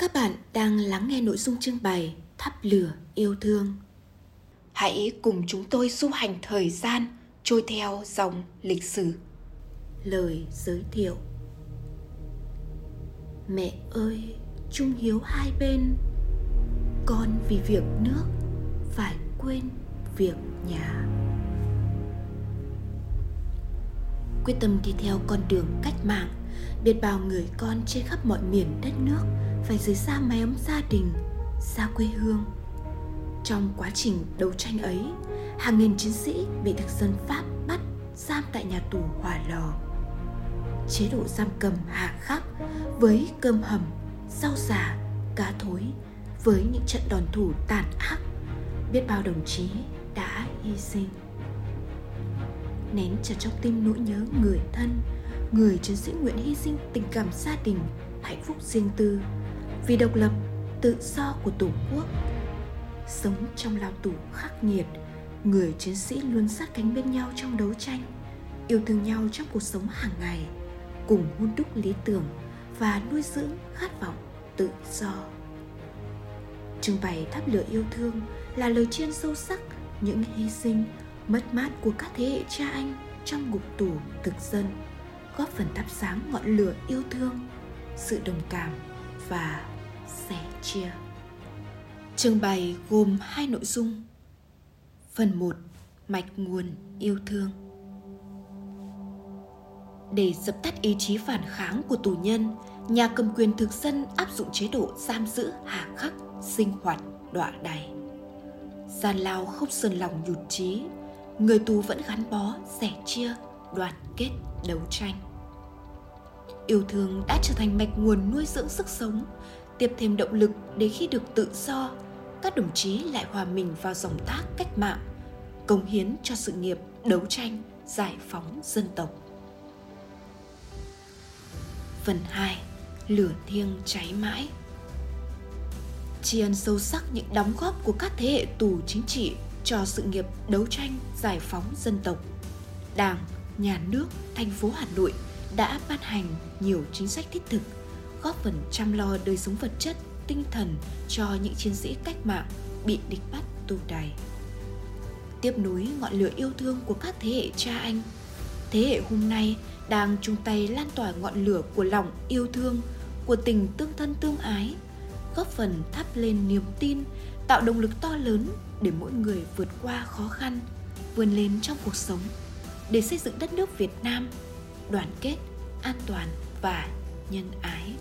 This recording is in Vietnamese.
Các bạn đang lắng nghe nội dung trưng bày Thắp lửa yêu thương. Hãy cùng chúng tôi du hành thời gian trôi theo dòng lịch sử. Lời giới thiệu Mẹ ơi, trung hiếu hai bên Con vì việc nước phải quên việc nhà Quyết tâm đi theo con đường cách mạng biết bao người con trên khắp mọi miền đất nước phải rời xa mái ấm gia đình, xa quê hương. Trong quá trình đấu tranh ấy, hàng nghìn chiến sĩ bị thực dân pháp bắt, giam tại nhà tù hỏa lò. Chế độ giam cầm hà khắc với cơm hầm, rau già, cá thối, với những trận đòn thủ tàn ác, biết bao đồng chí đã hy sinh. Nén chặt trong tim nỗi nhớ người thân, người chiến sĩ nguyện hy sinh tình cảm gia đình, hạnh phúc riêng tư vì độc lập, tự do của tổ quốc. Sống trong lao tù khắc nghiệt, người chiến sĩ luôn sát cánh bên nhau trong đấu tranh, yêu thương nhau trong cuộc sống hàng ngày, cùng hôn đúc lý tưởng và nuôi dưỡng khát vọng tự do. Trưng bày thắp lửa yêu thương là lời chiên sâu sắc những hy sinh, mất mát của các thế hệ cha anh trong ngục tù thực dân, góp phần thắp sáng ngọn lửa yêu thương, sự đồng cảm và sẻ chia. Trưng bày gồm hai nội dung. Phần 1 mạch nguồn yêu thương. Để dập tắt ý chí phản kháng của tù nhân, nhà cầm quyền thực dân áp dụng chế độ giam giữ hà khắc, sinh hoạt, đọa đày. Gian lao không sơn lòng nhụt chí, người tù vẫn gắn bó, sẻ chia, đoàn kết, đấu tranh yêu thương đã trở thành mạch nguồn nuôi dưỡng sức sống, tiếp thêm động lực để khi được tự do, các đồng chí lại hòa mình vào dòng thác cách mạng, cống hiến cho sự nghiệp đấu tranh, giải phóng dân tộc. Phần 2 lửa thiêng cháy mãi. Tri ân sâu sắc những đóng góp của các thế hệ tù chính trị cho sự nghiệp đấu tranh, giải phóng dân tộc. Đảng, nhà nước, thành phố hà nội đã ban hành nhiều chính sách thiết thực, góp phần chăm lo đời sống vật chất, tinh thần cho những chiến sĩ cách mạng bị địch bắt tù đày tiếp nối ngọn lửa yêu thương của các thế hệ cha anh, thế hệ hôm nay đang chung tay lan tỏa ngọn lửa của lòng yêu thương, của tình tương thân tương ái, góp phần thắp lên niềm tin, tạo động lực to lớn để mỗi người vượt qua khó khăn, vươn lên trong cuộc sống, để xây dựng đất nước việt nam đoàn kết an toàn và nhân ái.